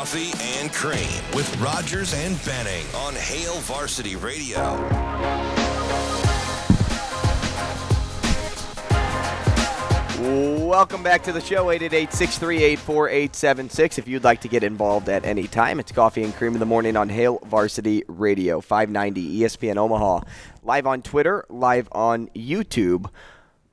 Coffee and Cream with Rogers and Benning on Hail Varsity Radio. Welcome back to the show, 888-638-4876. If you'd like to get involved at any time, it's Coffee and Cream in the Morning on Hail Varsity Radio, 590 ESPN Omaha. Live on Twitter, live on YouTube.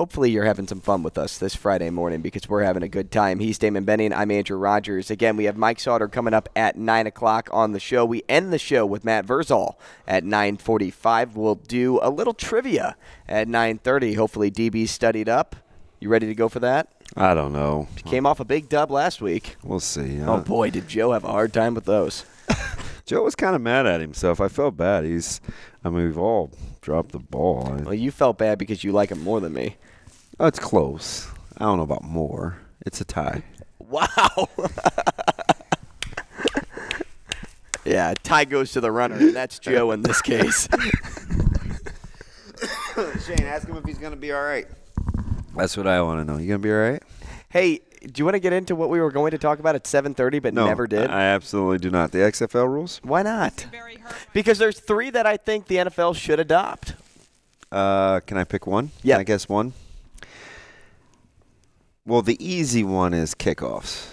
Hopefully you're having some fun with us this Friday morning because we're having a good time. He's Damon Benning. I'm Andrew Rogers. Again, we have Mike Sauter coming up at 9 o'clock on the show. We end the show with Matt Verzal at 9.45. We'll do a little trivia at 9.30. Hopefully DB studied up. You ready to go for that? I don't know. Came off a big dub last week. We'll see. Oh boy, did Joe have a hard time with those. Joe was kind of mad at himself. I felt bad. He's, I mean, we've all dropped the ball. I- Well, you felt bad because you like him more than me. oh, it's close. I don't know about more. It's a tie. Wow. yeah, tie goes to the runner, and that's Joe in this case. Shane, ask him if he's going to be all right. That's what I want to know. You going to be all right? hey, do you want to get into what we were going to talk about at 7:30 but No, never did? I absolutely do not. The XFL rules? Why not? Because there's three that I think the NFL should adopt. Uh, can I pick one? Yeah. I guess one? Well, the easy one is kickoffs.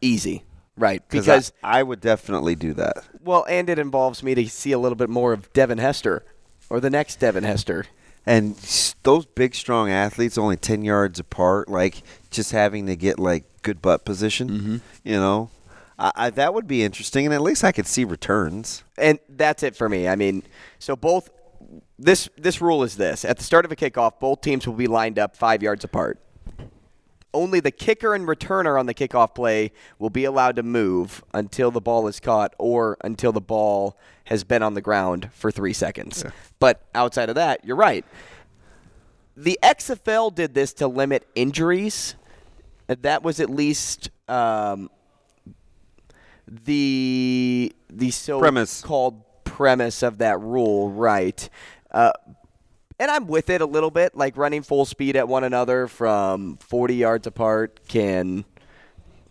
Easy. Right, Because I, I would definitely do that. well, and it involves me to see a little bit more of Devin Hester or the next Devin Hester. And those big, strong athletes, only 10 yards apart, like just having to get like good butt position, Mm-hmm. you know, I, I, that would be interesting. And at least I could see returns. and that's it for me. I mean, so both this this rule is this: at the start of a kickoff, both teams will be lined up five yards apart. Only the kicker and returner on the kickoff play will be allowed to move until the ball is caught or until the ball has been on the ground for three seconds. But outside of that, you're right. The XFL did this to limit injuries. That was at least um, the the so Premise. called premise of that rule, right? Uh, and I'm with it a little bit. Like running full speed at one another from 40 yards apart can,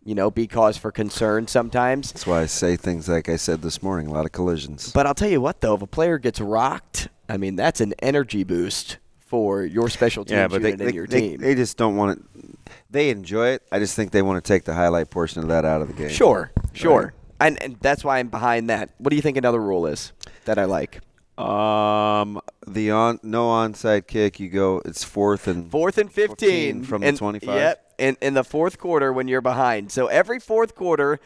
you know, be cause for concern sometimes. That's why I say things like I said this morning a lot of collisions. But I'll tell you what, though, if a player gets rocked, I mean, that's an energy boost for your special teams yeah, but they, unit they, and your they, team. they just don't want it. They enjoy it. I just think they want to take the highlight portion of that out of the game. sure, sure. Right. And, and that's why I'm behind that. What do you think another rule is that I like? Um, the on no onside kick. You go. It's fourth and Fourth and 15. 15 from the 25? Yep, in, in the fourth quarter when you're behind. So every fourth quarter,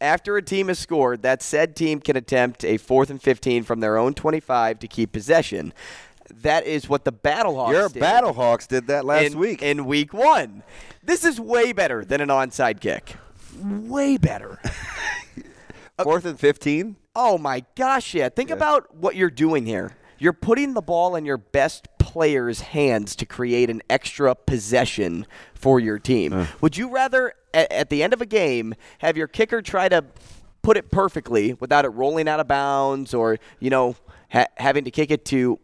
after a team has scored, that said team can attempt a fourth and 15 from their own 25 to keep possession. That is what the Battlehawks did. Your did Battlehawks did that last in, week. In week one. This is way better than an onside kick. Way better. Fourth and fifteen. Oh my gosh, yeah. Think about what you're doing here. You're putting the ball in your best player's hands to create an extra possession for your team. Would you rather, at, at the end of a game, have your kicker try to put it perfectly without it rolling out of bounds or, you know, ha- having to kick it to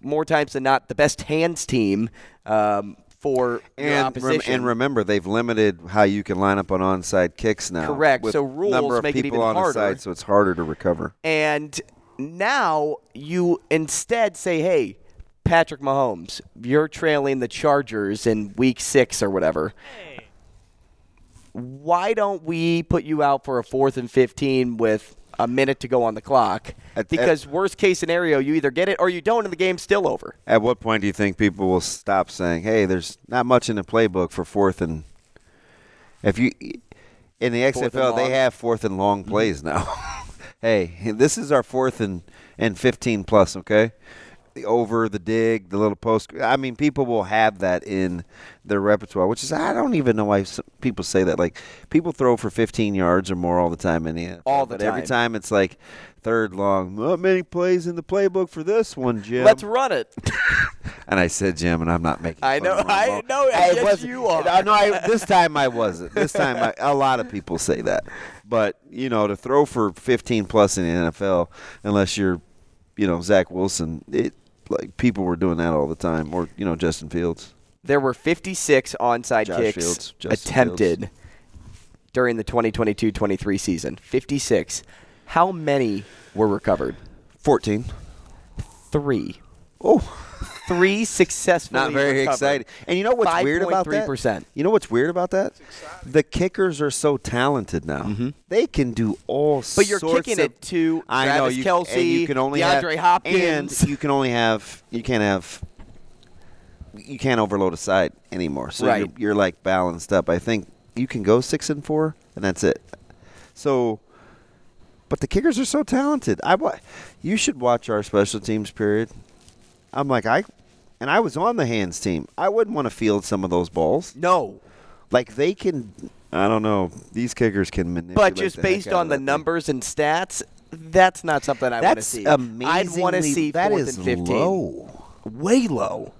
more times than not the best hands team um, for your And, rem- and remember, they've limited how you can line up on onside kicks now. Correct. With So rules number of make it even on harder. side, so it's harder to recover. And now you instead say, hey, Patrick Mahomes, you're trailing the Chargers in week six or whatever. Why don't we put you out for a fourth and 15 with a minute to go on the clock? At- Because, worst case scenario, you either get it or you don't, and the game's still over. At what point do you think people will stop saying, "Hey, there's not much in the playbook for fourth and"? If you in the XFL, they have fourth and long mm-hmm. plays now. hey, this is our fourth and and fifteen plus. Okay, the over, the dig, the little post. I mean, people will have that in their repertoire, which is I don't even know why people say that. Like people throw for 15 yards or more all the time in the NFL, All the but every time. time it's like third long. Not many plays in the playbook for this one, Jim. Let's run it. And I said, Jim, and I'm not making. I know- I know, I yes, wasn't- you are. I know. I, this time I wasn't. This time I, a lot of people say that, but you know, to throw for 15 plus in the NFL, unless you're, you know, Zach Wilson, it like people were doing that all the time, or you know, Justin Fields. There were 56 onside Josh kicks Fields, attempted during the 2022-23 season. 56. How many were recovered? 14. Three. Oh, Three successfully not very recovered. excited. And you know what's weird about that? 5.3%. You know what's weird about that? The kickers are so talented now. They can do all Mm-hmm. But you're kicking of- it to I know Travis you, Kelce, and you can only DeAndre have, Hopkins. and you can only have you can't have you can't overload a side anymore. So Right. you're, you're like balanced up. I think you can go six and four, and that's it. So, but the kickers are so talented. I you should watch our special teams period. I'm like I, and I was on the hands team. I wouldn't want to field some of those balls. No. Like they can. I don't know. These kickers can manipulate. But just based on the thing. numbers and stats, that's not something I want to That's see. amazing. I'd want to see that fourth is and 15. low. Way low.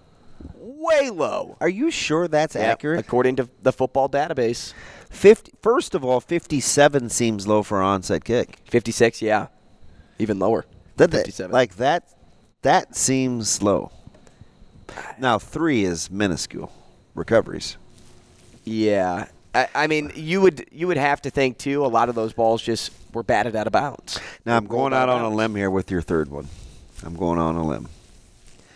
Way low. Are you sure that's Yep, accurate? According to the football database. 50, first of all, 57 seems low for an onside kick. 56, yeah. Even lower. That- 57. like that, that seems low. Now three is minuscule recoveries. Yeah. I, I mean, you would you would have to think too. A lot of those balls just were batted out of bounds. Now I'm going out on a limb here with your third one. I'm going on a limb,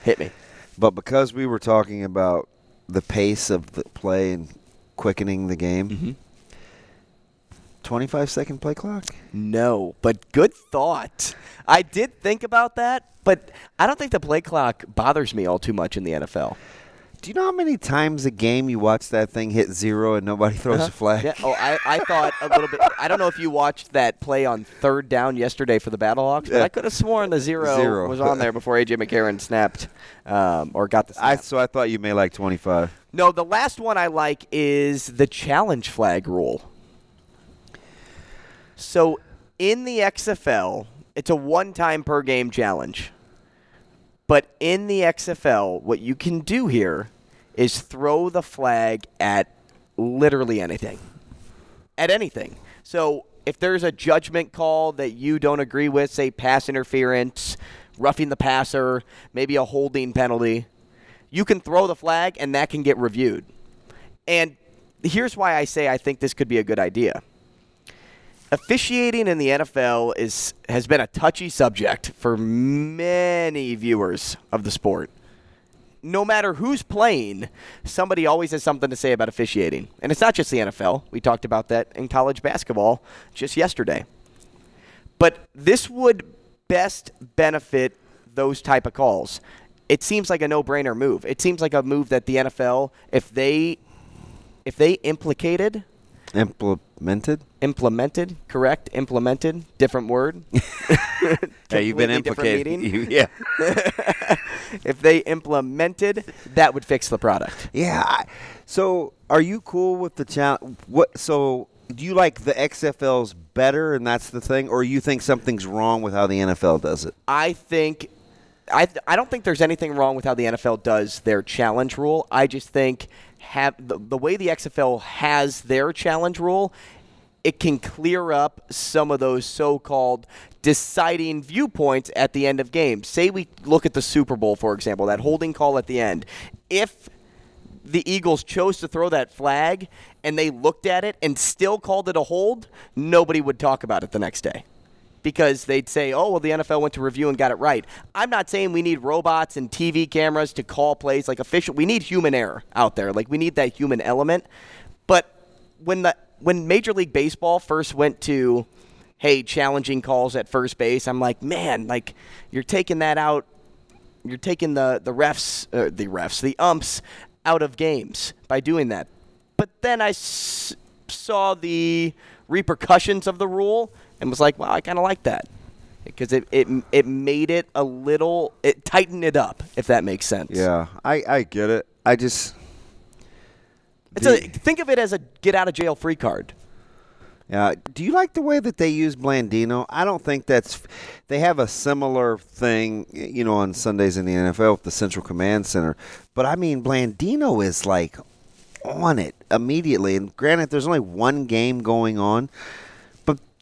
Hit me. but because we were talking about the pace of the play and quickening the game, Mm-hmm. 25 second play clock. No, but good thought. I did think about that, but I don't think the play clock bothers me all too much in the NFL. Do you know how many times a game you watch that thing hit zero and nobody throws a flag? Uh-huh. Yeah. Oh, I, I thought a little bit. I don't know if you watched that play on third down yesterday for the Battlehawks, but Yeah. I could have sworn the zero, Zero. was on there before AJ McCarron snapped um, or got the snap. I so I thought you may like 25. no, the last one I like is the challenge flag rule. So in the XFL, it's a one-time per game challenge. But in the XFL, what you can do here is throw the flag at literally anything. At anything. So if there's a judgment call that you don't agree with, say pass interference, roughing the passer, maybe a holding penalty, you can throw the flag and that can get reviewed. And here's why I say I think this could be a good idea officiating in the NFL is has been a touchy subject for many viewers of the sport. No matter who's playing, somebody always has something to say about officiating. And it's not just the NFL. We talked about that in college basketball just yesterday. But this would best benefit those type of calls. It seems like a no-brainer move. It seems like a move that the NFL if they if they implicated Implemented? implemented, correct? Implemented, different word. Yeah, you've been implicated. You- yeah. if they implemented, that would fix the product. Yeah. I, so, are you cool with the challenge? What? So, do you like the XFL's better, and that's the thing, or you think something's wrong with how the NFL does it? I think I I don't think there's anything wrong with how the NFL does their challenge rule. I just think have the, the way the XFL has their challenge rule, it can clear up some of those so-called deciding viewpoints at the end of games. Say we look at the Super Bowl for example, that holding call at the end. If the Eagles chose to throw that flag and they looked at it and still called it a hold, nobody would talk about it the next day. Because they'd say, oh, well, the NFL went to review and got it right. I'm not saying we need robots and TV cameras to call plays like official. We need human error out there. Like, we need that human element. But when the when Major League Baseball first went to, hey, challenging calls at first base, I'm like, man, like, you're taking that out you're taking the the refs, uh, the refs, the umps out of games by doing that. But then I s- saw the repercussions of the rule and was like, wow, I kind of like that because it, it it made it a little, it tightened it up, if that makes sense. Yeah, I, I get it. I just It's a, think of it as a get out of jail free card. Yeah. Do you like the way that they use Blandino? I don't think that's. They have a similar thing, you know, on Sundays in the NFL with the Central Command Center. But I mean, Blandino is like on it immediately. And granted, there's only one game going on,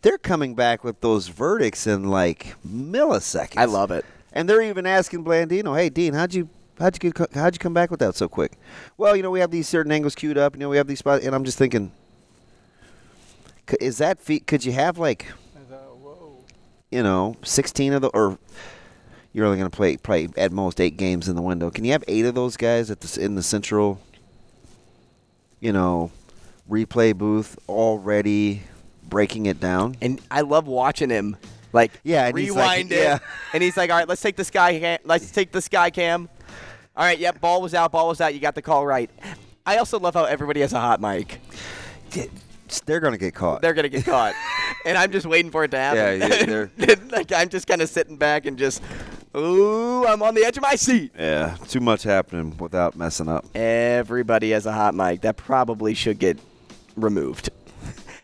they're coming back with those verdicts in like milliseconds. I love it. And they're even asking Blandino, "Hey, Dean, how'd you?" How'd you get, how'd you come back with that so quick? Well, you know we have these certain angles queued up. You know we have these spots, and I'm just thinking, Is that fe- could you have like you know, 16 of the or you're only going to play probably at most 8 games in the window. Can you have 8 of those guys at the in the central you know, replay booth already breaking it down? And I love watching him like Yeah, and he's like- rewind it. yeah. And he's like, "All right, let's take the sky cam. Let's take the sky cam." All right, yep, ball was out, ball was out. You got the call right. I also love how everybody has a hot mic. They're going to get caught. They're gonna get caught, and I'm just waiting for it to happen. Yeah, yeah, like I'm just kind of sitting back and just, ooh, I'm on the edge of my seat. yeah, too much happening without messing up. Everybody has a hot mic. That probably should get removed.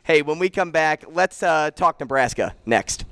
Hey, when we come back, let's uh, talk Nebraska next.